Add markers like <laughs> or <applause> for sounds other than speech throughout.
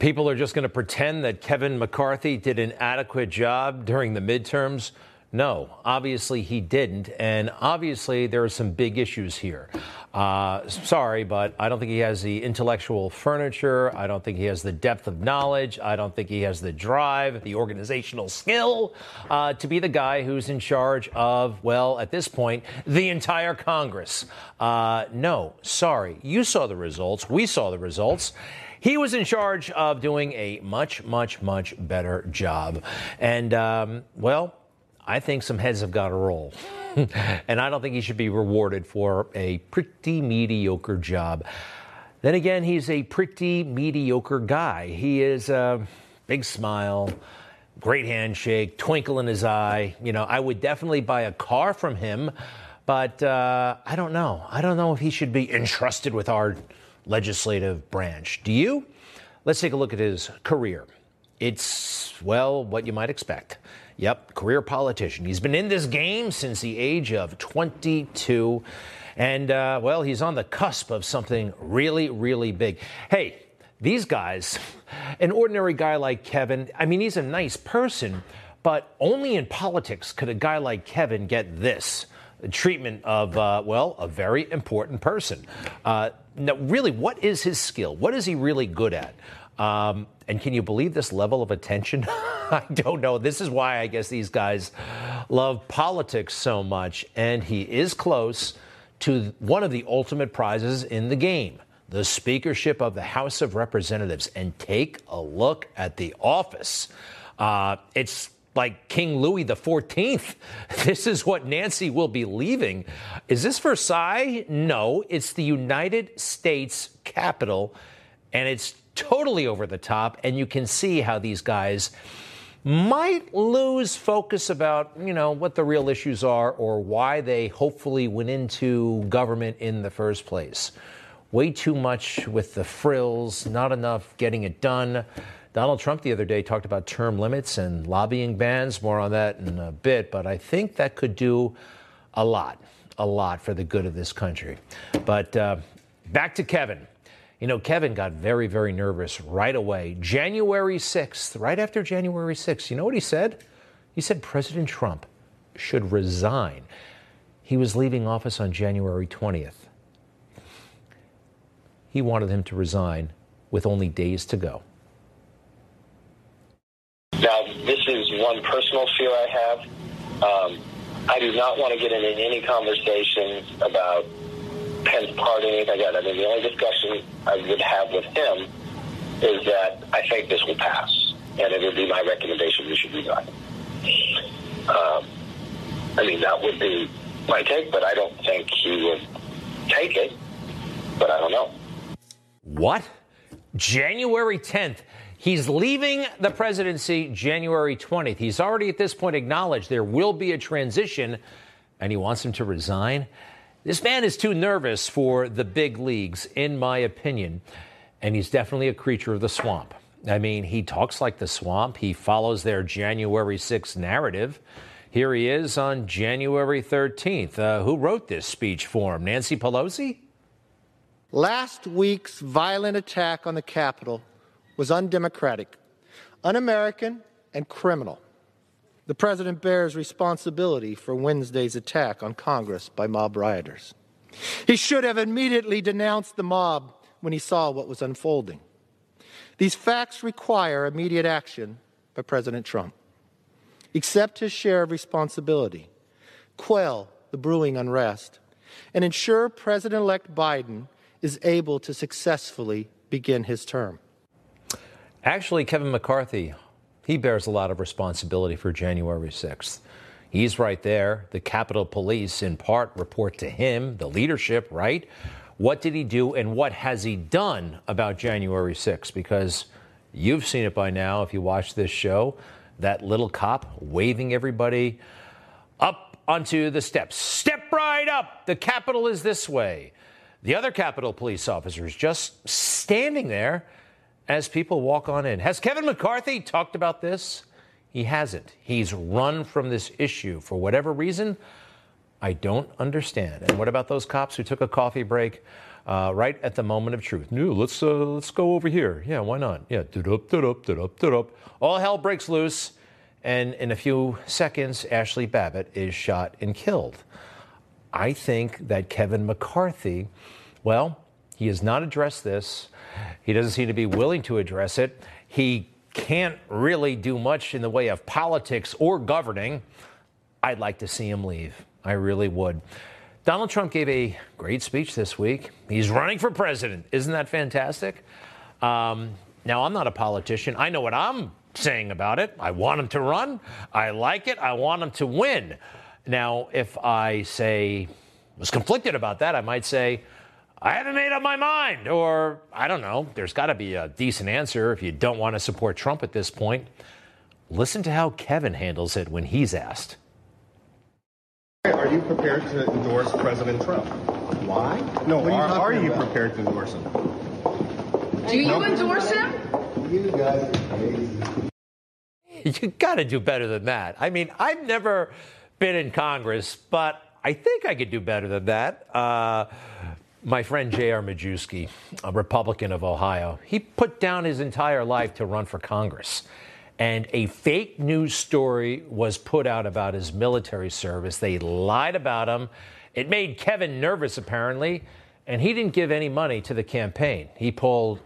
People are just going to pretend that Kevin McCarthy did an adequate job during the midterms. No, obviously he didn't. And obviously there are some big issues here. Uh, sorry, but I don't think he has the intellectual furniture. I don't think he has the depth of knowledge. I don't think he has the drive, the organizational skill uh, to be the guy who's in charge of, well, at this point, the entire Congress. Uh, no, sorry. You saw the results. We saw the results. He was in charge of doing a much, much, much better job. And, um, well, I think some heads have got to roll. <laughs> and I don't think he should be rewarded for a pretty mediocre job. Then again, he's a pretty mediocre guy. He is a big smile, great handshake, twinkle in his eye. You know, I would definitely buy a car from him, but uh, I don't know. I don't know if he should be entrusted with our legislative branch. Do you? Let's take a look at his career. It's, well, what you might expect. Yep, career politician. He's been in this game since the age of 22. And, uh, well, he's on the cusp of something really, really big. Hey, these guys, <laughs> an ordinary guy like Kevin, I mean, he's a nice person, but only in politics could a guy like Kevin get this treatment of, uh, well, a very important person. Uh, now, really, what is his skill? What is he really good at? Um, and can you believe this level of attention? <laughs> I don't know. This is why I guess these guys love politics so much. And he is close to one of the ultimate prizes in the game the speakership of the House of Representatives. And take a look at the office. Uh, it's like King Louis XIV. <laughs> This is what Nancy will be leaving. Is this Versailles? No, it's the United States Capitol, and it's totally over the top. And you can see how these guys might lose focus about, you know, what the real issues are or why they hopefully went into government in the first place. Way too much with the frills, not enough getting it done. Donald Trump the other day talked about term limits and lobbying bans. More on that in a bit, but I think that could do a lot, a lot for the good of this country. But uh, back to Kevin. You know, Kevin got very, very nervous right away. January 6th, right after January 6th, you know what he said? He said President Trump should resign. He was leaving office on January 20th. He wanted him to resign with only days to go. Now, this is one personal fear I have. Um, I do not want to get into any conversations about Pence pardoning anything. I mean, the only discussion I would have with him is that I think this will pass, and it would be my recommendation we should resign. Um, I mean, that would be my take, but I don't think he would take it. But I don't know. What? January 10th. He's leaving the presidency January 20th. He's already at this point acknowledged there will be a transition, and he wants him to resign. This man is too nervous for the big leagues, in my opinion, and he's definitely a creature of the swamp. I mean, he talks like the swamp, he follows their January 6th narrative. Here he is on January 13th. Uh, who wrote this speech for him? Nancy Pelosi? Last week's violent attack on the Capitol was undemocratic, un American, and criminal. The president bears responsibility for Wednesday's attack on Congress by mob rioters. He should have immediately denounced the mob when he saw what was unfolding. These facts require immediate action by President Trump. Accept his share of responsibility, quell the brewing unrest, and ensure President elect Biden is able to successfully begin his term. Actually, Kevin McCarthy, he bears a lot of responsibility for January 6th. He's right there. The Capitol Police, in part, report to him, the leadership, right? What did he do and what has he done about January 6th? Because you've seen it by now if you watch this show. That little cop waving everybody up onto the steps. Step right up. The Capitol is this way. The other Capitol police officers just standing there as people walk on in. Has Kevin McCarthy talked about this? He hasn't. He's run from this issue for whatever reason. I don't understand. And what about those cops who took a coffee break uh, right at the moment of truth? No, let's uh, let's go over here. Yeah, why not? Yeah, up, up, up, up. All hell breaks loose, and in a few seconds, Ashley Babbitt is shot and killed. I think that Kevin McCarthy, well, he has not addressed this. He doesn't seem to be willing to address it. He can't really do much in the way of politics or governing. I'd like to see him leave. I really would. Donald Trump gave a great speech this week. He's running for president. Isn't that fantastic? Um, now, I'm not a politician. I know what I'm saying about it. I want him to run. I like it. I want him to win. Now, if I say, was conflicted about that, I might say, I haven't made up my mind. Or, I don't know, there's got to be a decent answer if you don't want to support Trump at this point. Listen to how Kevin handles it when he's asked. Are you prepared to endorse President Trump? Why? No, are, are, are you prepared to endorse him? Do you no. endorse him? You guys are crazy. <laughs> You got to do better than that. I mean, I've never been in Congress, but I think I could do better than that. Uh, my friend J.R. Majewski, a Republican of Ohio, he put down his entire life to run for Congress and a fake news story was put out about his military service. They lied about him. It made Kevin nervous, apparently, and he didn't give any money to the campaign. He pulled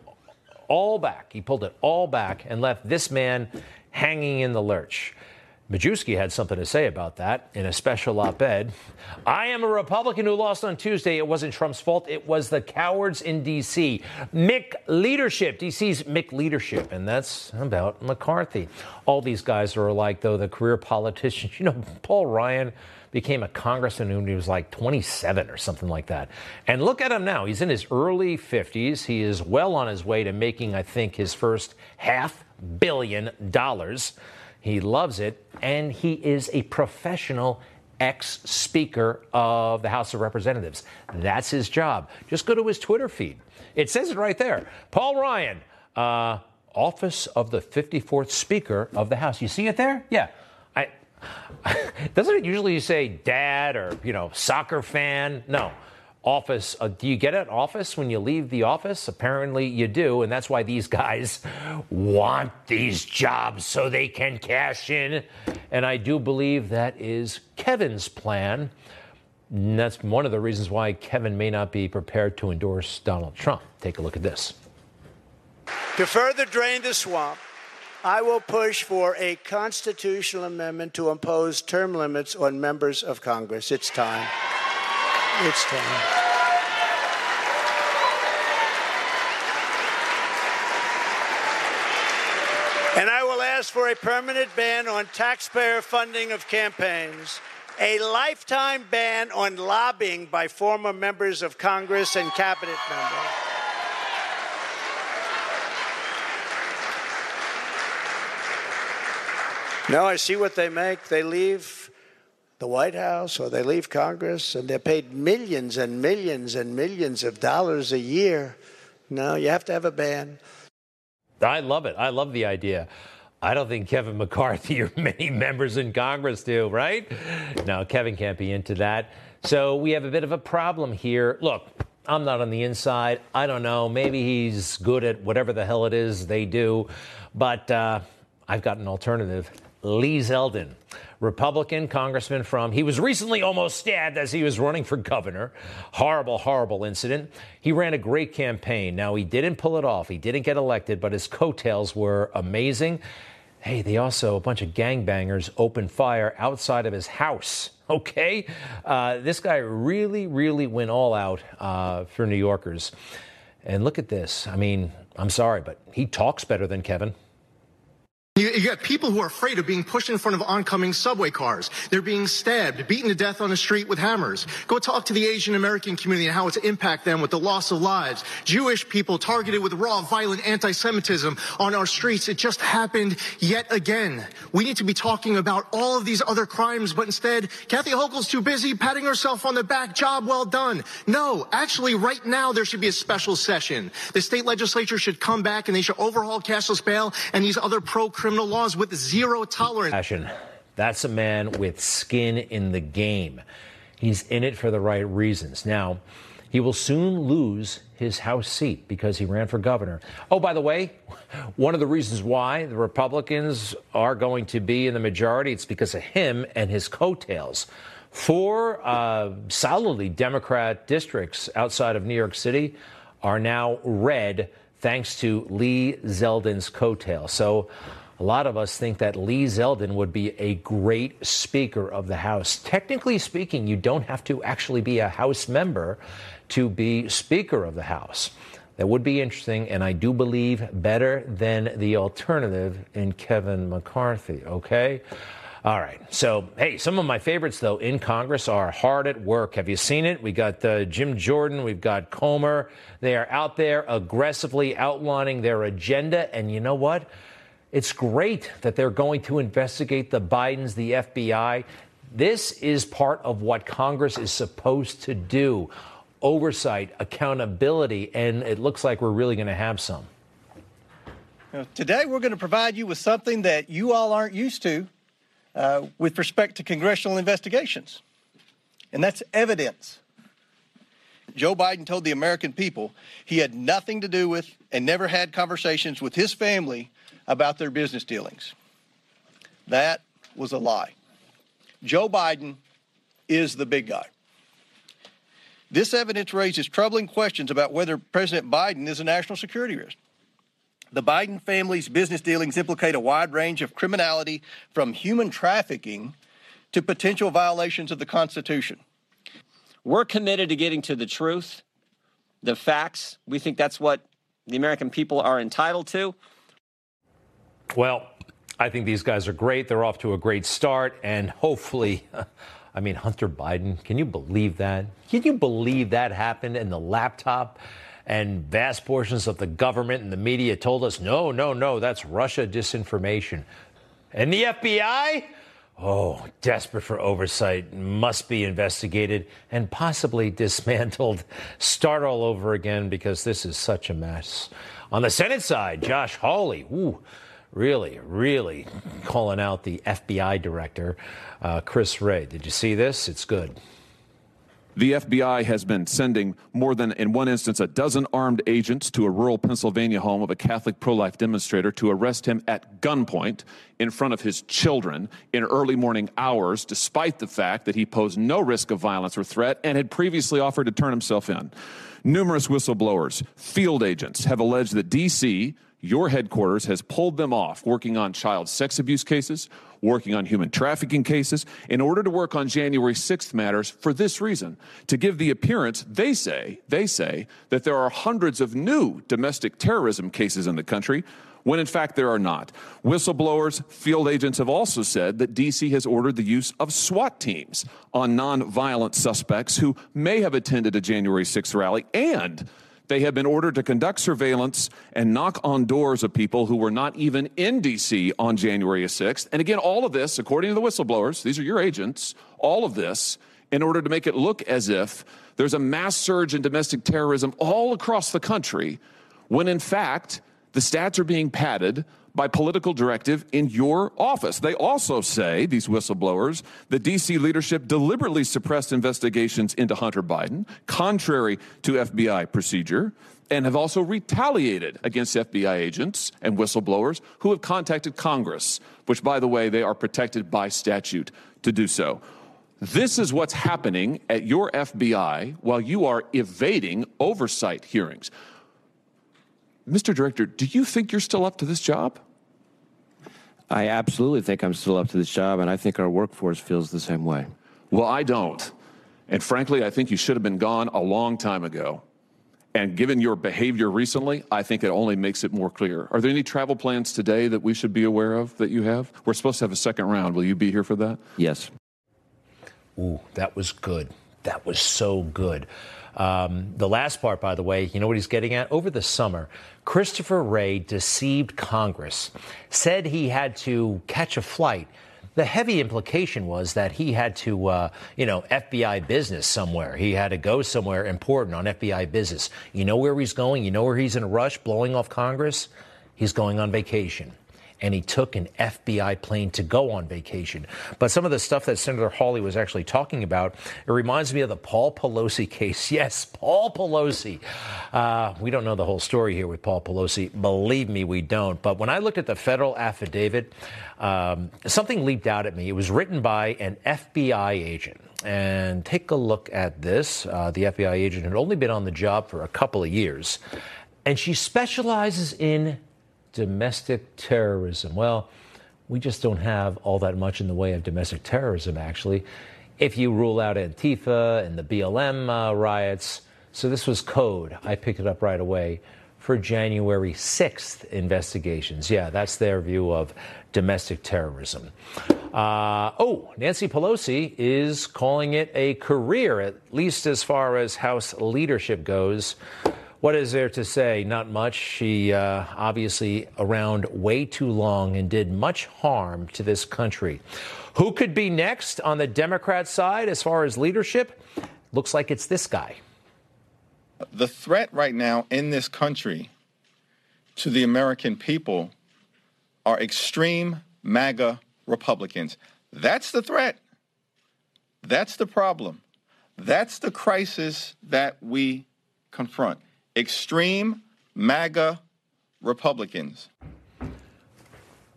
all back. He pulled it all back and left this man hanging in the lurch. Majewski had something to say about that in a special op ed. I am a Republican who lost on Tuesday. It wasn't Trump's fault. It was the cowards in D.C. Mick leadership, D.C.'s Mick leadership. And that's about McCarthy. All these guys are alike, though, the career politicians. You know, Paul Ryan became a congressman when he was like 27 or something like that. And look at him now. He's in his early 50s. He is well on his way to making, I think, his first half billion dollars. He loves it, and he is a professional ex Speaker of the House of Representatives. That's his job. Just go to his Twitter feed. It says it right there. Paul Ryan, uh, Office of the 54th Speaker of the House. You see it there? Yeah. I, <laughs> doesn't it usually say dad or, you know, soccer fan? No office. Uh, do you get an office when you leave the office? Apparently you do, and that's why these guys <laughs> want these jobs so they can cash in. And I do believe that is Kevin's plan. And that's one of the reasons why Kevin may not be prepared to endorse Donald Trump. Take a look at this. To further drain the swamp, I will push for a constitutional amendment to impose term limits on members of Congress. It's time. It's time. And I will ask for a permanent ban on taxpayer funding of campaigns, a lifetime ban on lobbying by former members of Congress and cabinet members. No, I see what they make. They leave the White House or they leave Congress and they're paid millions and millions and millions of dollars a year. No, you have to have a ban. I love it. I love the idea. I don't think Kevin McCarthy or <laughs> many members in Congress do, right? No, Kevin can't be into that. So we have a bit of a problem here. Look, I'm not on the inside. I don't know. Maybe he's good at whatever the hell it is they do. But uh, I've got an alternative. Lee Zeldin, Republican congressman from, he was recently almost stabbed as he was running for governor. Horrible, horrible incident. He ran a great campaign. Now, he didn't pull it off, he didn't get elected, but his coattails were amazing. Hey, they also, a bunch of gangbangers opened fire outside of his house. <laughs> Okay? Uh, this guy really, really went all out uh, for New Yorkers. And look at this. I mean, I'm sorry, but he talks better than Kevin. You, got people who are afraid of being pushed in front of oncoming subway cars. They're being stabbed, beaten to death on the street with hammers. Go talk to the Asian American community and how it's impact them with the loss of lives. Jewish people targeted with raw, violent anti-Semitism on our streets. It just happened yet again. We need to be talking about all of these other crimes, but instead, Kathy Hochul's too busy patting herself on the back. Job well done. No, actually, right now there should be a special session. The state legislature should come back and they should overhaul cashless bail and these other pro criminal laws with zero tolerance. Passion. That's a man with skin in the game. He's in it for the right reasons. Now, he will soon lose his House seat because he ran for governor. Oh, by the way, <laughs> one of the reasons why the Republicans are going to be in the majority, it's because of him and his coattails. Four uh, solidly Democrat districts outside of New York City are now red thanks to Lee Zeldin's coattails. So a lot of us think that Lee Zeldin would be a great Speaker of the House. Technically speaking, you don't have to actually be a House member to be Speaker of the House. That would be interesting, and I do believe better than the alternative in Kevin McCarthy, okay? All right. So, hey, some of my favorites, though, in Congress are hard at work. Have you seen it? We got uh, Jim Jordan, we've got Comer. They are out there aggressively outlining their agenda, and you know what? It's great that they're going to investigate the Bidens, the FBI. This is part of what Congress is supposed to do oversight, accountability, and it looks like we're really going to have some. Today, we're going to provide you with something that you all aren't used to uh, with respect to congressional investigations, and that's evidence. Joe Biden told the American people he had nothing to do with and never had conversations with his family about their business dealings. That was a lie. Joe Biden is the big guy. This evidence raises troubling questions about whether President Biden is a national security risk. The Biden family's business dealings implicate a wide range of criminality from human trafficking to potential violations of the Constitution. We're committed to getting to the truth, the facts. We think that's what the American people are entitled to. Well, I think these guys are great. They're off to a great start, and hopefully, <laughs> I mean, Hunter Biden, can you believe that? Can you believe that happened in the laptop? And vast portions of the government and the media told us, no, no, no, that's Russia disinformation. And the FBI? Oh, desperate for oversight, must be investigated and possibly <laughs> dismantled. Start all over again because this is such a mess. On the Senate side, Josh Hawley, ooh, really, really calling out the FBI director, uh, Chris Wray. Did you see this? It's good. The FBI has been sending more than, in one instance, a dozen armed agents to a rural Pennsylvania home of a Catholic pro life demonstrator to arrest him at gunpoint in front of his children in early morning hours, despite the fact that he posed no risk of violence or threat and had previously offered to turn himself in. Numerous whistleblowers, field agents have alleged that D.C., your headquarters has pulled them off working on child sex abuse cases, working on human trafficking cases, in order to work on January 6th matters for this reason to give the appearance, they say, they say, that there are hundreds of new domestic terrorism cases in the country. When in fact there are not. Whistleblowers, field agents have also said that DC has ordered the use of SWAT teams on nonviolent suspects who may have attended a January 6th rally and they have been ordered to conduct surveillance and knock on doors of people who were not even in D.C. on January 6th. And again, all of this, according to the whistleblowers, these are your agents, all of this in order to make it look as if there's a mass surge in domestic terrorism all across the country, when in fact, the stats are being padded by political directive in your office. They also say, these whistleblowers, the DC leadership deliberately suppressed investigations into Hunter Biden, contrary to FBI procedure, and have also retaliated against FBI agents and whistleblowers who have contacted Congress, which, by the way, they are protected by statute to do so. This is what's happening at your FBI while you are evading oversight hearings. Mr. Director, do you think you're still up to this job? I absolutely think I'm still up to this job, and I think our workforce feels the same way. Well, I don't. And frankly, I think you should have been gone a long time ago. And given your behavior recently, I think it only makes it more clear. Are there any travel plans today that we should be aware of that you have? We're supposed to have a second round. Will you be here for that? Yes. Ooh, that was good. That was so good. Um, the last part, by the way, you know what he's getting at? Over the summer, Christopher Wray deceived Congress, said he had to catch a flight. The heavy implication was that he had to, uh, you know, FBI business somewhere. He had to go somewhere important on FBI business. You know where he's going? You know where he's in a rush, blowing off Congress? He's going on vacation and he took an FBI plane to go on vacation. But some of the stuff that Senator Hawley was actually talking about, it reminds me of the Paul Pelosi case. <laughs> Yes, Paul Pelosi. Uh, we don't know the whole story here with Paul Pelosi. Believe me, we don't. But when I looked at the federal affidavit, um, something leaped out at me. It was written by an FBI agent. And take a look at this. Uh, the FBI agent had only been on the job for a couple of years. And she specializes in domestic terrorism. Well, we just don't have all that much in the way of domestic terrorism, actually, if you rule out Antifa and the BLM uh, riots. So this was code. I picked it up right away for January 6th investigations. Yeah, that's their view of domestic terrorism. Uh, oh, Nancy Pelosi is calling it a career, at least as far as House leadership goes. What is there to say? Not much. She uh, obviously around way too long and did much harm to this country. Who could be next on the Democrat side as far as leadership? Looks like it's this guy. The threat right now in this country to the American people are extreme MAGA Republicans. That's the threat. That's the problem. That's the crisis that we confront extreme MAGA Republicans.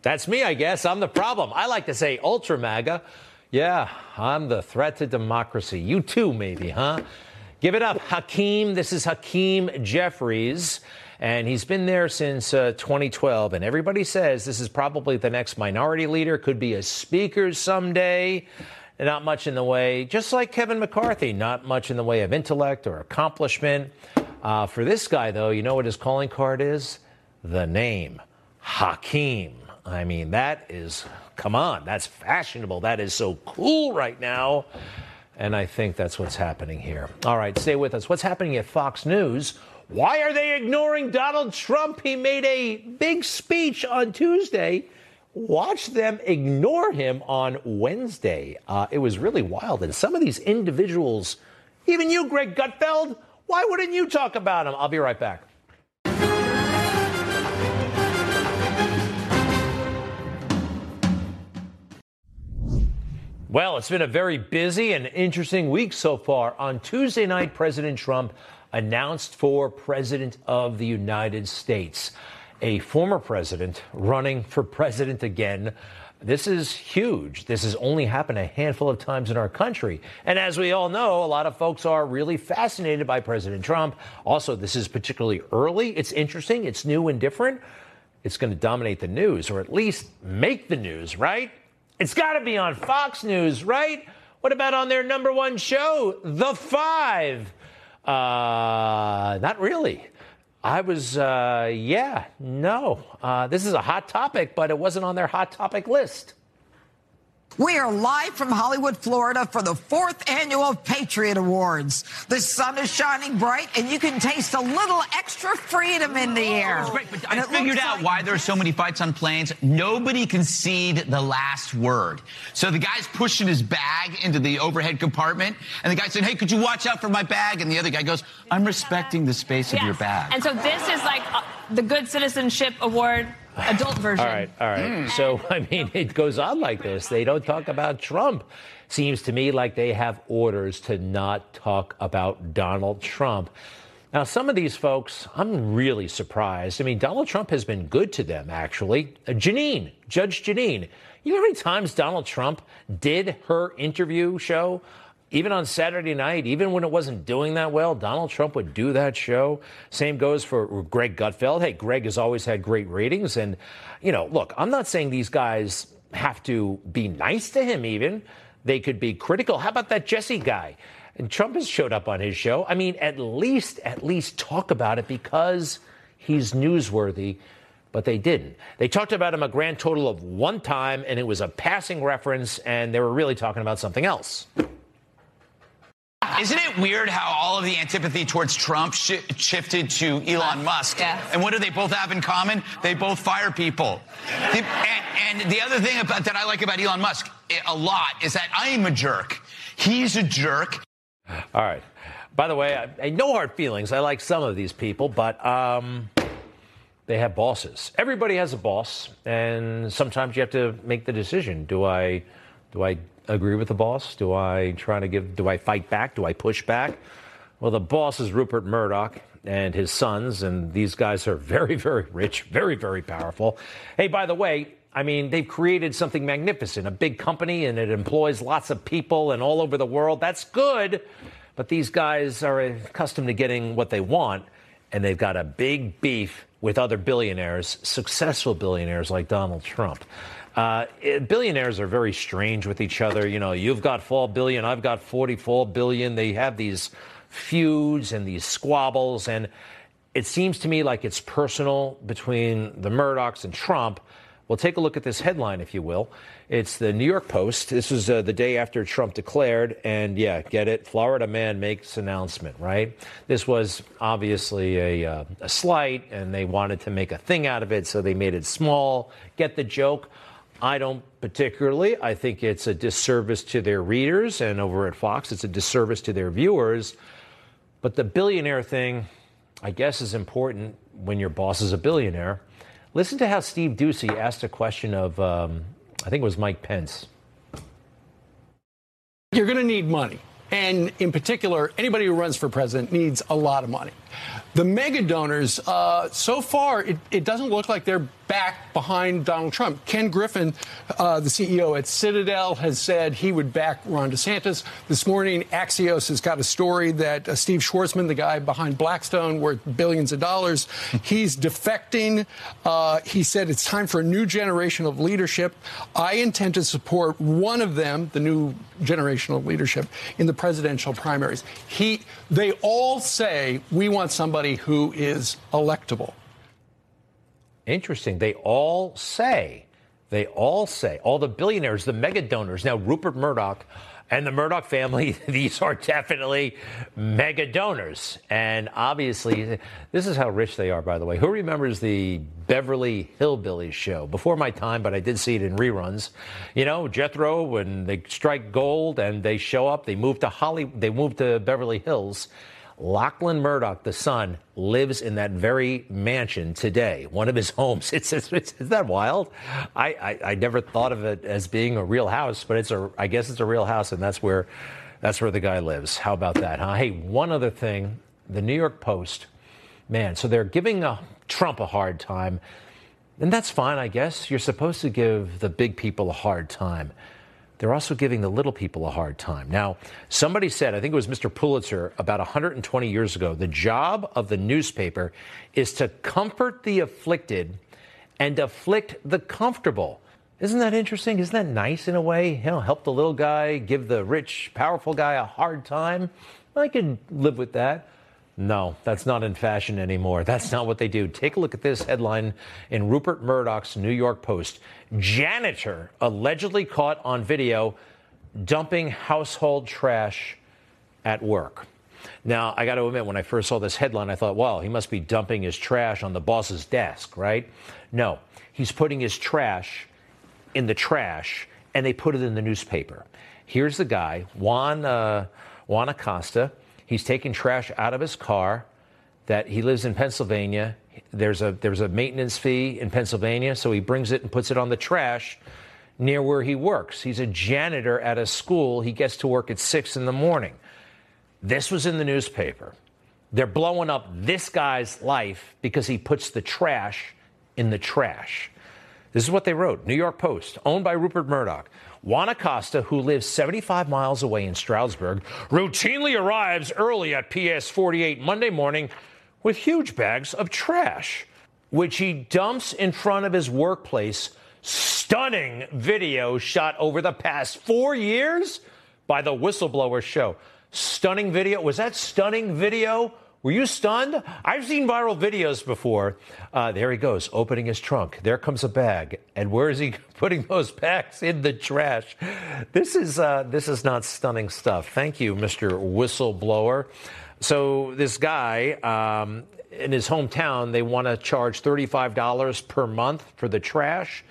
That's me, I guess. I'm the problem. I like to say ultra MAGA. Yeah, I'm the threat to democracy. You too, maybe, huh? Give it up, Hakeem. This is Hakeem Jeffries, and he's been there since uh, 2012. And everybody says this is probably the next minority leader, could be a speaker someday. Not much in the way, just like Kevin McCarthy, not much in the way of intellect or accomplishment. Uh, for this guy, though, you know what his calling card is? The name Hakeem. I mean, that is, come on, that's fashionable. That is so cool right now. And I think that's what's happening here. All right, stay with us. What's happening at Fox News? Why are they ignoring Donald Trump? He made a big speech on Tuesday. Watch them ignore him on Wednesday. Uh, it was really wild. And some of these individuals, even you, Greg Gutfeld, why wouldn't you talk about him? I'll be right back. Well, it's been a very busy and interesting week so far. On Tuesday night, President Trump announced for President of the United States, a former president running for president again. This is huge. This has only happened a handful of times in our country. And as we all know, a lot of folks are really fascinated by President Trump. Also, this is particularly early. It's interesting, it's new and different. It's going to dominate the news, or at least make the news, right? It's got to be on Fox News, right? What about on their number one show, The Five? Uh, not really. I was, uh, yeah, no. Uh, this is a hot topic, but it wasn't on their hot topic list. We are live from Hollywood, Florida for the fourth annual Patriot Awards. The sun is shining bright and you can taste a little extra freedom in the air. Oh, great, but I figured out like- why there's so many fights on planes. Nobody can concede the last word. So the guy's pushing his bag into the overhead compartment and the guy said, hey, could you watch out for my bag? And the other guy goes, I'm respecting the space yes. of your bag. And so this is like uh, the Good Citizenship Award adult <laughs> version. All right, all right. Mm. So, <laughs> I mean, it goes on like this. They don't talk about Trump. Seems to me like they have orders to not talk about Donald Trump. Now, some of these folks, I'm really surprised. I mean, Donald Trump has been good to them, actually. Jeanine, Judge Jeanine. You know how many times Donald Trump did her interview show? Even on Saturday night, even when it wasn't doing that well, Donald Trump would do that show. Same goes for Greg Gutfeld. Hey, Greg has always had great ratings. And, you know, look, I'm not saying these guys have to be nice to him, even. They could be critical. How about that Jesse guy? And Trump has showed up on his show. I mean, at least, at least talk about it because he's newsworthy. But they didn't. They talked about him a grand total of one time, and it was a passing reference, and they were really talking about something else. Isn't it weird how all of the antipathy towards Trump sh- shifted to Elon Musk? Yeah. And what do they both have in common? They both fire people. The- and, and the other thing about, that I like about Elon Musk eh, a lot is that I am a jerk. He's a jerk. All right. By the way, I, I no hard feelings. I like some of these people, but um, they have bosses. Everybody has a boss, and sometimes you have to make the decision: do I, do I agree with the boss? Do I try to give? Do I fight back? Do I push back? Well, the boss is Rupert Murdoch and his sons, and these guys are very, <laughs> very rich, very, very powerful. Hey, by the way, I mean, they've created something magnificent, a big company, and it employs lots of people and all over the world. That's good. But these guys are accustomed to getting what they want, and they've got a big beef with other billionaires, successful billionaires like Donald Trump. Uh, billionaires are very strange with each other. You know, you've got 4 billion, I've got 44 billion. They have these feuds and these squabbles, and it seems to me like it's personal between the Murdochs and Trump. Well, take a look at this headline, if you will. It's the New York Post. This was uh, the day after Trump declared, and yeah, get it? Florida man makes announcement, right? This was obviously a, uh, a slight, and they wanted to make a thing out of it, so they made it small. Get the joke? I don't particularly. I think it's a disservice to their readers, and over at Fox, it's a disservice to their viewers. But the billionaire thing, I guess, is important when your boss is a billionaire. Listen to how Steve Doocy asked a question of, um, I think it was Mike Pence. You're going to need money. And in particular, anybody who runs for president needs a lot of money. The mega donors, uh, so far, it, it, doesn't look like they're back behind Donald Trump. Ken Griffin, uh, the CEO at Citadel, has said he would back Ron DeSantis. This morning, Axios has got a story that uh, Steve Schwarzman, the guy behind Blackstone, worth billions of dollars, he's defecting. Uh, he said it's time for a new generation of leadership. I intend to support one of them, the new generation of leadership, in the presidential primaries. He, they all say we want somebody who is electable. Interesting. They all say, they all say, all the billionaires, the mega donors. Now, Rupert Murdoch and the Murdoch family, <laughs> these are definitely mega donors. And obviously, this is how rich they are, by the way. Who remembers the Beverly Hillbillies show? Before my time, but I did see it in reruns. You know, Jethro, when they strike gold and they show up, they move to Holly, they move to Beverly Hills. Lachlan Murdoch, the son, lives in that very mansion today, one of his homes. <laughs> It's, it's, it's is that wild? I, I, I never thought of it as being a real house, but it's a I guess it's a real house, and that's where that's where the guy lives. How about that, huh? Hey, one other thing, the New York Post, man. So they're giving a, Trump a hard time, and that's fine, I guess. You're supposed to give the big people a hard time they're also giving the little people a hard time. Now, somebody said, I think it was Mr. Pulitzer about 120 years ago, the job of the newspaper is to comfort the afflicted and afflict the comfortable. Isn't that interesting? Isn't that nice in a way? You know, help the little guy, give the rich, powerful guy a hard time. I can live with that. No, that's not in fashion anymore. That's not what they do. Take a look at this headline in Rupert Murdoch's New York Post. Janitor allegedly caught on video dumping household trash at work. Now, I got to admit, when I first saw this headline, I thought, well, he must be dumping his trash on the boss's desk, right? No, he's putting his trash in the trash, and they put it in the newspaper. Here's the guy, Juan, uh, Juan Acosta. He's taking trash out of his car. That he lives in Pennsylvania. There's a there's a maintenance fee in Pennsylvania, so he brings it and puts it on the trash near where he works. He's a janitor at a school. He gets to work at six in the morning. This was in the newspaper. They're blowing up this guy's life because he puts the trash in the trash. This is what they wrote New York Post, owned by Rupert Murdoch. Juan Acosta, who lives 75 miles away in Stroudsburg, routinely arrives early at PS 48 Monday morning with huge bags of trash, which he dumps in front of his workplace. Stunning video shot over the past four years by the whistleblower show. Stunning video. Was that stunning video? Were you stunned? I've seen viral videos before. Uh, there he goes, opening his trunk. There comes a bag, and where is he <laughs> putting those bags in the trash? This is uh, this is not stunning stuff. Thank you, Mr. Whistleblower. So this guy um, in his hometown, they want to charge thirty-five dollars per month for the trash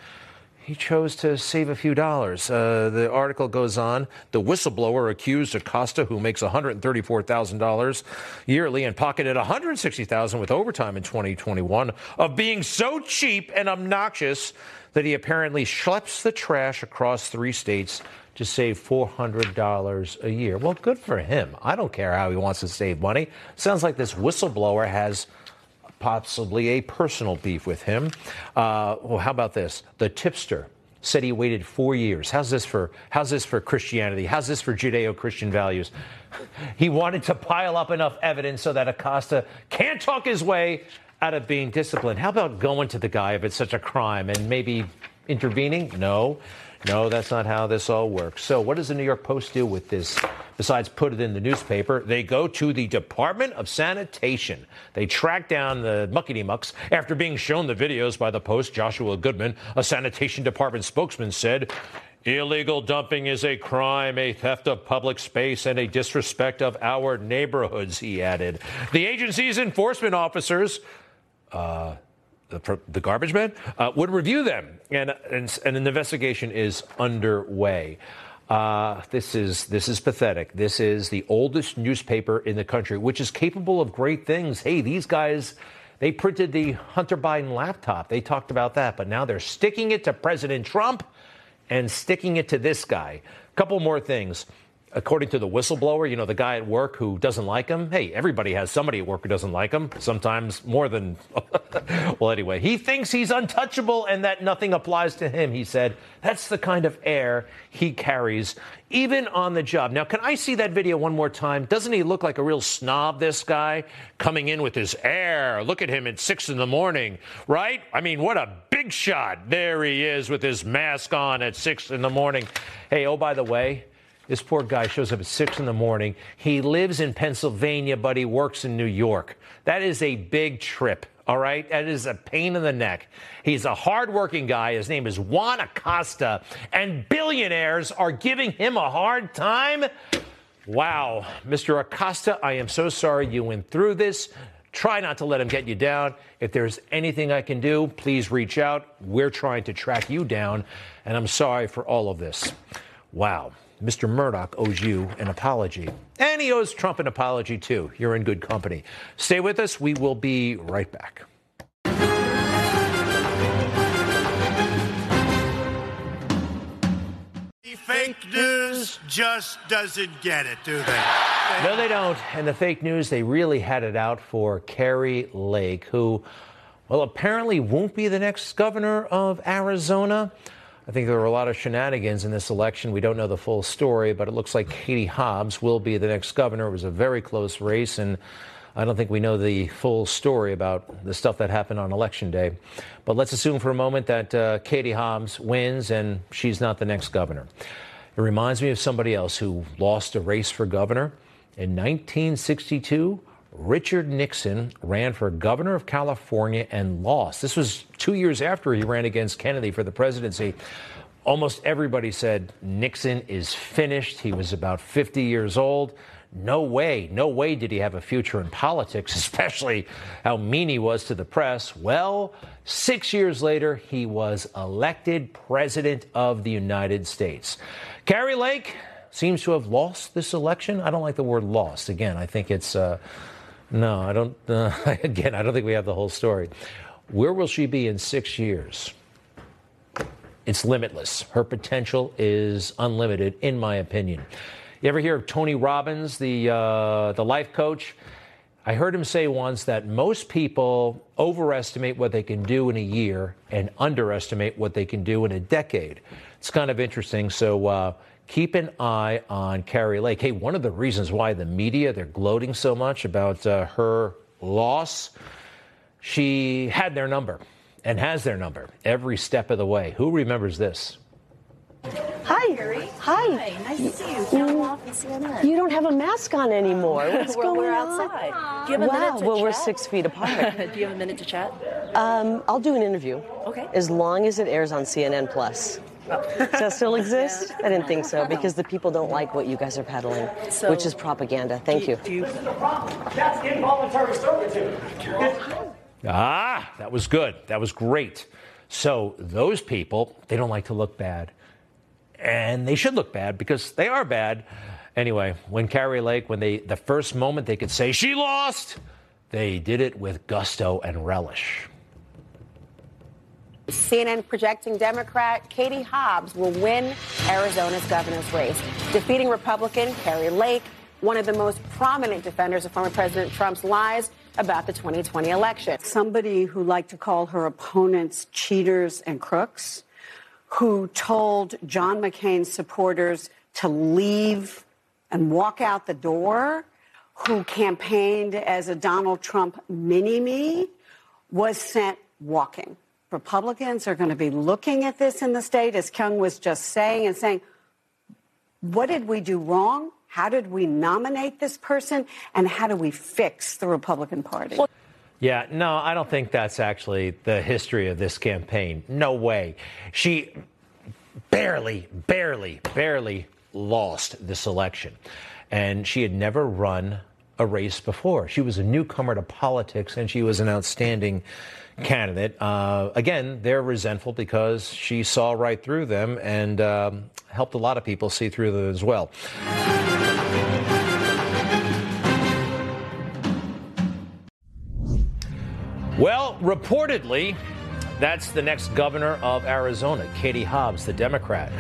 he chose to save a few dollars. Uh, the article goes on. The whistleblower accused Acosta, who makes $134,000 yearly and pocketed $160,000 with overtime in 2021, of being so cheap and obnoxious that he apparently schleps the trash across three states to save $400 a year. Well, good for him. I don't care how he wants to save money. Sounds like this whistleblower has possibly a personal beef with him. Uh, well, how about this? The tipster said he waited four years. How's this for how's this for Christianity? How's this for Judeo-Christian values? <laughs> He wanted to pile up enough evidence so that Acosta can't talk his way out of being disciplined. How about going to the guy if it's such a crime and maybe intervening? No. No, that's not how this all works. So, what does the New York Post do with this? Besides put it in the newspaper, they go to the Department of Sanitation. They track down the muckety mucks. After being shown the videos by the Post, Joshua Goodman, a sanitation department spokesman, said, Illegal dumping is a crime, a theft of public space, and a disrespect of our neighborhoods, he added. The agency's enforcement officers, uh, the, the garbage man, uh, would review them, and, and, and, an investigation is underway. Uh, this is this is pathetic. This is the oldest newspaper in the country, which is capable of great things. Hey, these guys, they printed the Hunter Biden laptop. They talked about that, but now they're sticking it to President Trump and sticking it to this guy. Couple more things according to the whistleblower, you know, the guy at work who doesn't like him. Hey, everybody has somebody at work who doesn't like him, sometimes more than. <laughs> well, anyway, he thinks he's untouchable and that nothing applies to him, he said. That's the kind of air he carries, even on the job. Now, can I see that video one more time? Doesn't he look like a real snob, this guy, coming in with his air? Look at him at six in the morning, right? I mean, what a big shot. There he is with his mask on at six in the morning. Hey, oh, by the way, this poor guy shows up at six in the morning. He lives in Pennsylvania, but he works in New York. That is a big trip. All right. That is a pain in the neck. He's a hardworking guy. His name is Juan Acosta, and billionaires are giving him a hard time. Wow. Mr. Acosta, I am so sorry you went through this. Try not to let him get you down. If there's anything I can do, please reach out. We're trying to track you down, and I'm sorry for all of this. Wow. Mr. Murdoch owes you an apology. And he owes Trump an apology, too. You're in good company. Stay with us. We will be right back. The fake news just doesn't get it, do they? No, they don't. And the fake news, they really had it out for Kari Lake, who, well, apparently won't be the next governor of Arizona. I think there were a lot of shenanigans in this election. We don't know the full story, but it looks like Katie Hobbs will be the next governor. It was a very close race, and I don't think we know the full story about the stuff that happened on election day. But let's assume for a moment that uh, Katie Hobbs wins and she's not the next governor. It reminds me of somebody else who lost a race for governor. In 1962, Richard Nixon ran for governor of California and lost. This was two years after he ran against Kennedy for the presidency. Almost everybody said Nixon is finished. He was about 50 years old. No way, no way did he have a future in politics, <laughs> especially how mean he was to the press. Well, six years later, he was elected president of the United States. Kari Lake seems to have lost this election. I don't like the word lost. Again, I think it's. Uh, no, I don't. Uh, <laughs> again, I don't think we have the whole story. Where will she be in six years? It's limitless. Her potential is unlimited, in my opinion. You ever hear of Tony Robbins, the uh, the life coach? I heard him say once that most people overestimate what they can do in a year and underestimate what they can do in a decade. It's kind of interesting. So uh, keep an eye on Kari Lake. Hey, one of the reasons why the media they're gloating so much about uh, her loss, she had their number and has their number every step of the way. Who remembers this? Hi. Kari. Hi. Hi. Nice to see you. Kyung Lah from CNN. You don't have a mask on anymore. <laughs> What's we're, going we're on? outside. Do you have a wow. minute to well, we're six feet apart. <laughs> Do you have a minute to chat? um, I'll do an interview. Okay. As long as it airs on CNN Plus. Does that still <laughs> exist? I didn't think so because the people don't like what you guys are peddling, So- which is propaganda. Thank you. That's involuntary servitude. Ah, that was good. That was great. So those people, they don't like to look bad. And they should look bad because they are bad. Anyway, when Kari Lake, when they the first moment they could say she lost, they did it with gusto and relish. CNN projecting Democrat Katie Hobbs will win Arizona's governor's race, defeating Republican Kari Lake, one of the most prominent defenders of former President Trump's lies about the 2020 election. somebody who liked to call her opponents cheaters and crooks, who told John McCain's supporters to leave and walk out the door, who campaigned as a Donald Trump mini me, was sent walking. Republicans are going to be looking at this in the state, as Kyung was just saying, and saying, what did we do wrong? How did we nominate this person? And how do we fix the Republican Party? Yeah, no, I don't think that's actually the history of this campaign. No way. She barely, barely, barely lost this election. And she had never run a race before. She was a newcomer to politics and she was an outstanding candidate. Uh, again, they're resentful because she saw right through them and um, helped a lot of people see through them as well. Reportedly, that's the next governor of Arizona, Katie Hobbs, the Democrat.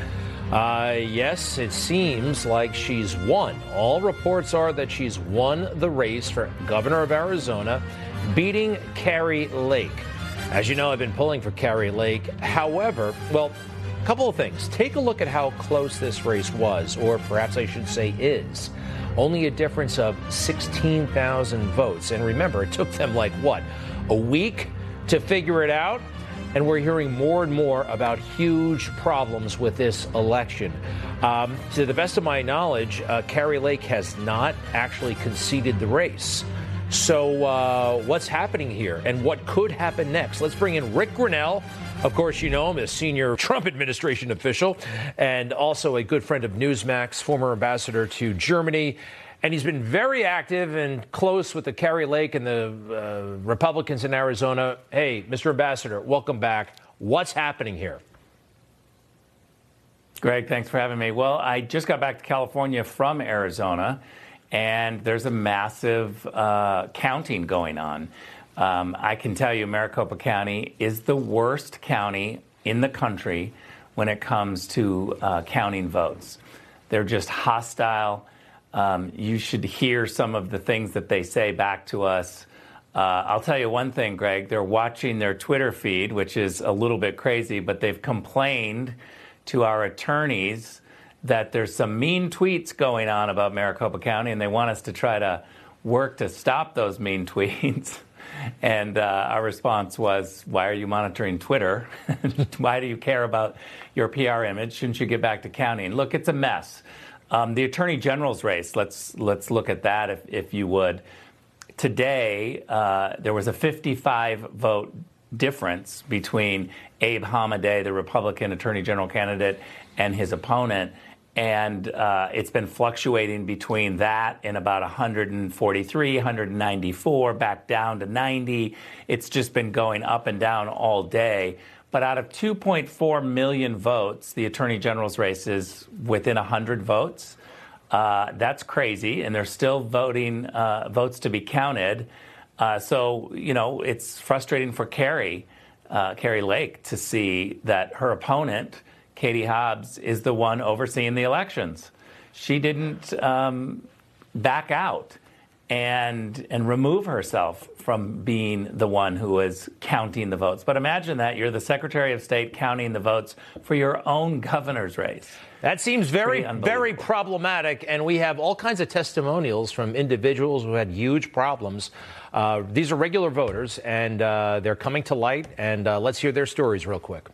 Uh, yes, it seems like she's won. All reports are that she's won the race for governor of Arizona, beating Kari Lake. As you know, I've been pulling for Kari Lake. However, well, a couple of things. Take a look at how close this race was, or perhaps I should say is. Only a difference of 16,000 votes. And remember, it took them like what? A week to figure it out? And we're hearing more and more about huge problems with this election. Um, to the best of my knowledge, uh, Kari Lake has not actually conceded the race. So, uh, what's happening here and what could happen next? Let's bring in Rick Grenell. Of course, you know him as senior <laughs> Trump administration official and also a good friend of Newsmax, former ambassador to Germany. And he's been very active and close with the Kari Lake and the uh, Republicans in Arizona. Hey, Mr. Ambassador, welcome back. What's happening here? Greg, thanks for having me. Well, I just got back to California from Arizona, and there's a massive uh, counting going on. Um, I can tell you, Maricopa County is the worst county in the country when it comes to uh, counting votes. They're just hostile. Um, you should hear some of the things that they say back to us. Uh, I'll tell you one thing, Greg. They're watching their Twitter feed, which is a little bit crazy, but they've complained to our attorneys that there's some mean tweets going on about Maricopa County, and they want us to try to work to stop those mean <laughs> tweets. And uh, our response was, Why are you monitoring Twitter? <laughs> Why do you care about your PR image? Shouldn't you get back to counting? Look, it's a mess. Um, the Attorney General's race, let's, let's look at that if, if you would. Today, uh, there was a 55 vote difference between Abe Hamadeh, the Republican Attorney General candidate, and his opponent. And uh, it's been fluctuating between that and about 143, 194, back down to 90. It's just been going up and down all day. But out of 2.4 million votes, the Attorney General's race is within 100 votes. Uh, that's crazy, and there's still voting uh, votes to be counted. Uh, so you know it's frustrating for Kari, uh, Kari Lake, to see that her opponent, Katie Hobbs, is the one overseeing the elections. She didn't um, back out and and remove herself from being the one who is counting the votes. But imagine that you're the Secretary of State counting the votes for your own governor's race. That seems very, very problematic. And we have all kinds of testimonials from individuals who had huge problems. Uh, these are regular voters, and uh, they're coming to light. And uh, let's hear their stories real quick.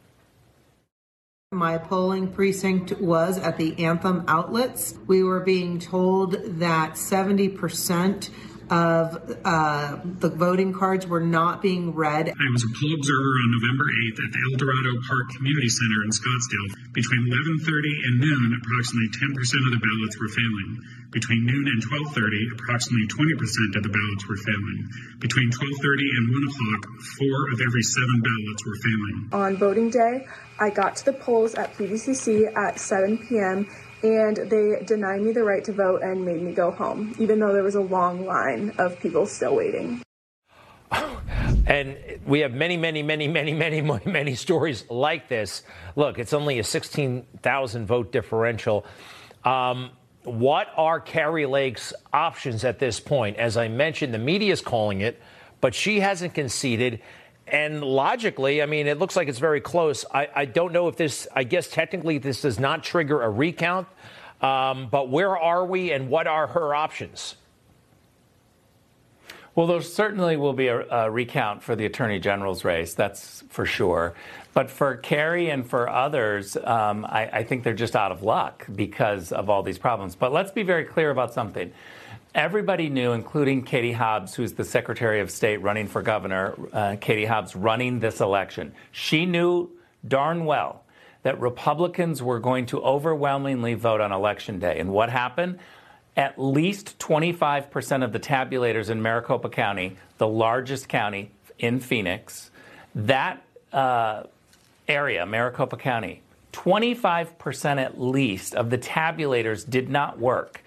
My polling precinct was at the Anthem outlets. We were being told that 70% of uh, the voting cards were not being read. I was a poll observer on November 8th at the El Dorado Park Community Center in Scottsdale. Between 11:30 and noon, approximately 10% of the ballots were failing. Between noon and 12:30, approximately 20% of the ballots were failing. Between 12:30 and 1 o'clock, four of every seven ballots were failing. On voting day, I got to the polls at PVCC at 7 p.m and they denied me the right to vote and made me go home, even though there was a long line of people still waiting. <laughs> And we have many, many, many, many, many, <laughs> many many stories like this. Look, it's only a 16,000 vote differential. Um, what are Kari Lake's options at this point? As I mentioned, the media is calling it, but she hasn't conceded. And logically, I mean, it looks like it's very close. I, I don't know if this, I guess technically this does not trigger a recount, um, but where are we and what are her options? Well, there certainly will be a, a, recount for the Attorney General's race, that's for sure. But for Kari and for others, um, I, I think they're just out of luck because of all these problems. But let's be very clear about something. Everybody knew, including Katie Hobbs, who's the Secretary of State running for governor, uh, Katie Hobbs running this election. She knew darn well that Republicans were going to overwhelmingly vote on election day. And what happened? At least 25% of the tabulators in Maricopa County, the largest county in Phoenix, that uh, area, Maricopa County, 25% at least of the tabulators did not work.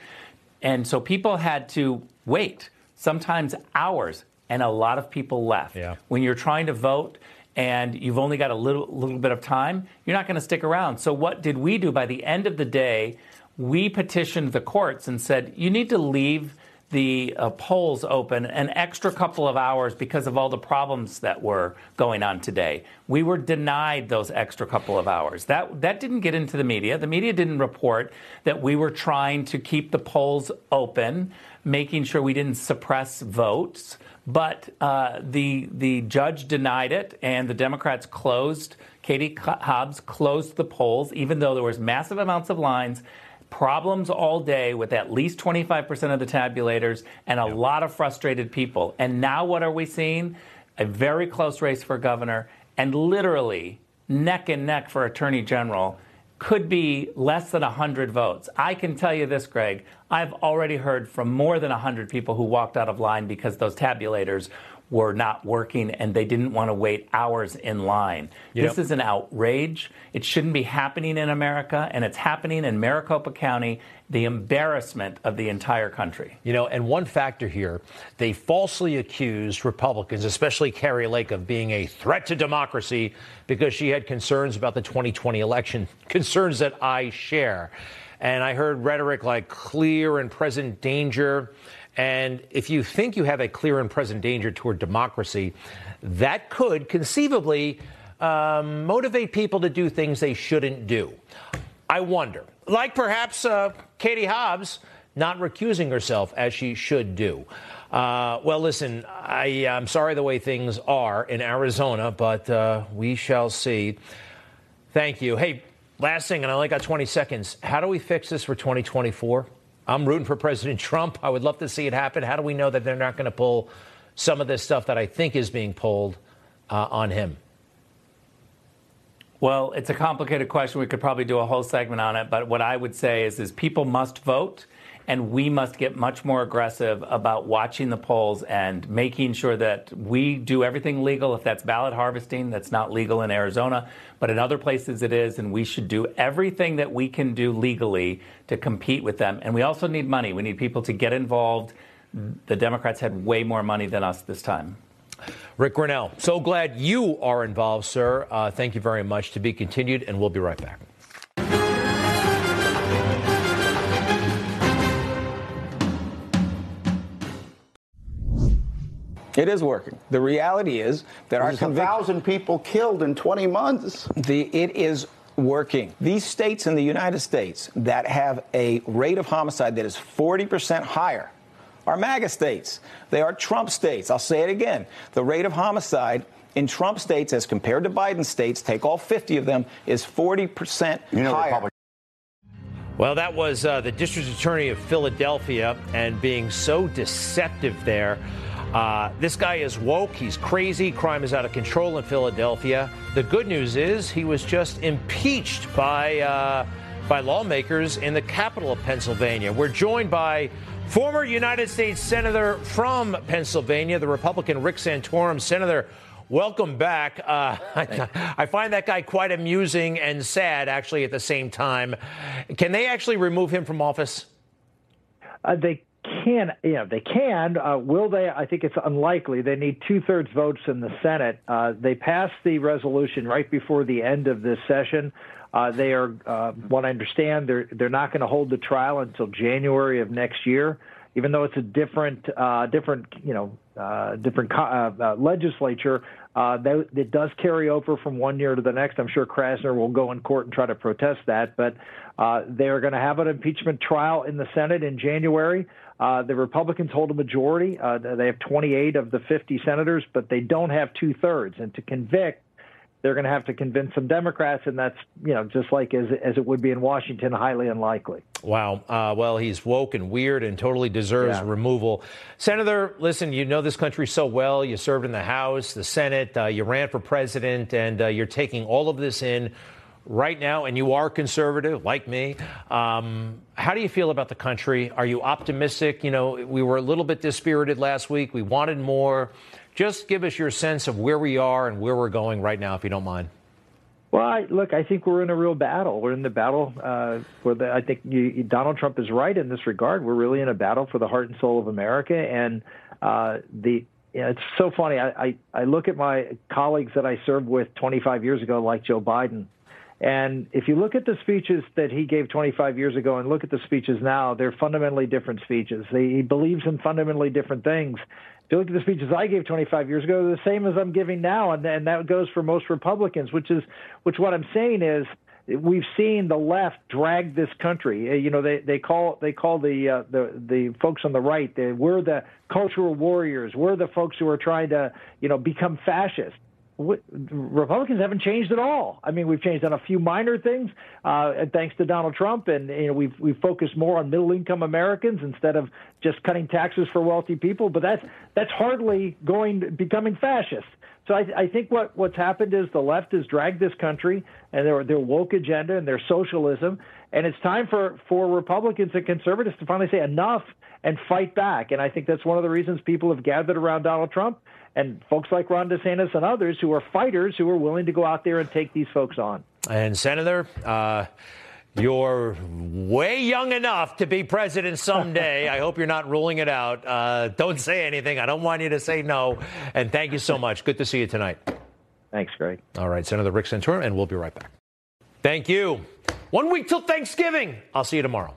And so people had to wait, sometimes hours, and a lot of people left. Yeah. When you're trying to vote and you've only got a little, little bit of time, you're not going to stick around. So, what did we do by the end of the day? We petitioned the courts and said, you need to leave the uh, polls open an extra couple of hours because of all the problems that were going on today. We were denied those extra couple of hours. That that didn't get into the media. The media didn't report that we were trying to keep the polls open, making sure we didn't suppress votes. But uh, the the judge denied it, and the Democrats closed. Katie Hobbs closed the polls, even though there was massive amounts of lines problems all day with at least 25% of the tabulators and a lot of frustrated people. And now what are we seeing? A very close race for governor and literally neck and neck for attorney general could be less than 100 votes. I can tell you this, Greg. I've already heard from more than 100 people who walked out of line because those tabulators were not working and they didn't want to wait hours in line. You this is an outrage. It shouldn't be happening in America, and it's happening in Maricopa County, the embarrassment of the entire country. You know, and one factor here, they falsely accused Republicans, especially Kari Lake, of being a threat to democracy because she had concerns about the 2020 election, <laughs> concerns that I share. And I heard rhetoric like clear and present danger. And if you think you have a clear and present danger toward democracy, that could conceivably um, motivate people to do things they shouldn't do. I wonder, like perhaps uh, Katie Hobbs not recusing herself as she should do. Uh, well, listen, I, am sorry the way things are in Arizona, but uh, we shall see. Thank you. Hey, last thing, and I only got 20 seconds. How do we fix this for 2024? I'm rooting for President Trump. I would love to see it happen. How do we know that they're not going to pull some of this stuff that I think is being pulled uh, on him? Well, it's a complicated question. We could probably do a whole segment on it. But what I would say is, is people must vote, and we must get much more aggressive about watching the polls and making sure that we do everything legal. If that's ballot harvesting, that's not legal in Arizona, but in other places it is, and we should do everything that we can do legally to compete with them. And we also need money. We need people to get involved. The Democrats had way more money than us this time. Rick Grenell, so glad you are involved, sir. Uh, thank you very much. To be continued, and we'll be right back. It is working. The reality is that our There's a thousand people killed in 20 months. The, it is working. These states in the United States that have a rate of homicide that is 40% higher are MAGA states. They are Trump states. I'll say it again. The rate of homicide in Trump states as compared to Biden states, take all 50 of them, is 40% You know, higher. Republicans. Well, that was uh, the district attorney of Philadelphia and being so deceptive there. Uh, this guy is woke. He's crazy. Crime is out of control in Philadelphia. The good news is he was just impeached by uh, by lawmakers in the capital of Pennsylvania. We're joined by former United States Senator from Pennsylvania, the Republican Rick Santorum. Senator, welcome back. Uh, <laughs> I, I find that guy quite amusing and sad, actually, at the same time. Can they actually remove him from office? Uh, they can, you know, they can. Uh, will they? I think it's unlikely. They need two thirds votes in the Senate. Uh, they passed the resolution right before the end of this session. Uh, they are, uh, what I understand, they're they're not going to hold the trial until January of next year. Even though it's a different, uh, different, you know, uh, different co- legislature, that, it does carry over from one year to the next. I'm sure Krasner will go in court and try to protest that, but uh, they're going to have an impeachment trial in the Senate in January. Uh, the Republicans hold a majority. Uh, they have 28 of the 50 senators, but they don't have two thirds. And to convict, they're going to have to convince some Democrats, and that's you know just like as as it would be in Washington, highly unlikely. Wow. Uh, well, he's woke and weird and totally deserves Yeah. removal. Senator, listen, you know this country so well. You served in the House, the Senate, uh, you ran for president, and uh, you're taking all of this in right now, and you are conservative, like me. Um, how do you feel about the country? Are you optimistic? You know, we were a little bit dispirited last week. We wanted more. Just give us your sense of where we are and where we're going right now, if you don't mind. Well, I, look, I think we're in a real battle. We're in the battle uh, for the. I think you, Donald Trump is right in this regard. We're really in a battle for the heart and soul of America, and uh, the. You know, it's so funny. I, I I look at my colleagues that I served with 25 years ago, like Joe Biden, and if you look at the speeches that he gave 25 years ago and look at the speeches now, they're fundamentally different speeches. He believes in fundamentally different things. If you look at the speeches I gave 25 years ago, they're the same as I'm giving now, and, and that goes for most Republicans. Which is, which what I'm saying is, we've seen the left drag this country. Uh, You know, they they call they call the uh, the the folks on the right. They, we're the cultural warriors. We're the folks who are trying to you know become fascist. Republicans haven't changed at all. I mean, we've changed on a few minor things, uh, and thanks to Donald Trump, and you know, we've we've focused more on middle-income Americans instead of just cutting taxes for wealthy people. But that's that's hardly going becoming fascist. So I, I think what what's happened is the left has dragged this country and their their woke agenda and their socialism, and it's time for for Republicans and conservatives to finally say enough and fight back. And I think that's one of the reasons people have gathered around Donald Trump and folks like Ron DeSantis and others who are fighters who are willing to go out there and take these folks on. And Senator, uh, you're way young enough to be president someday. <laughs> I hope you're not ruling it out. Uh, don't say anything. I don't want you to say no. And thank you so much. Good to see you tonight. Thanks, Greg. All right, Senator Rick Santorum, and we'll be right back. Thank you. One week till Thanksgiving. I'll see you tomorrow.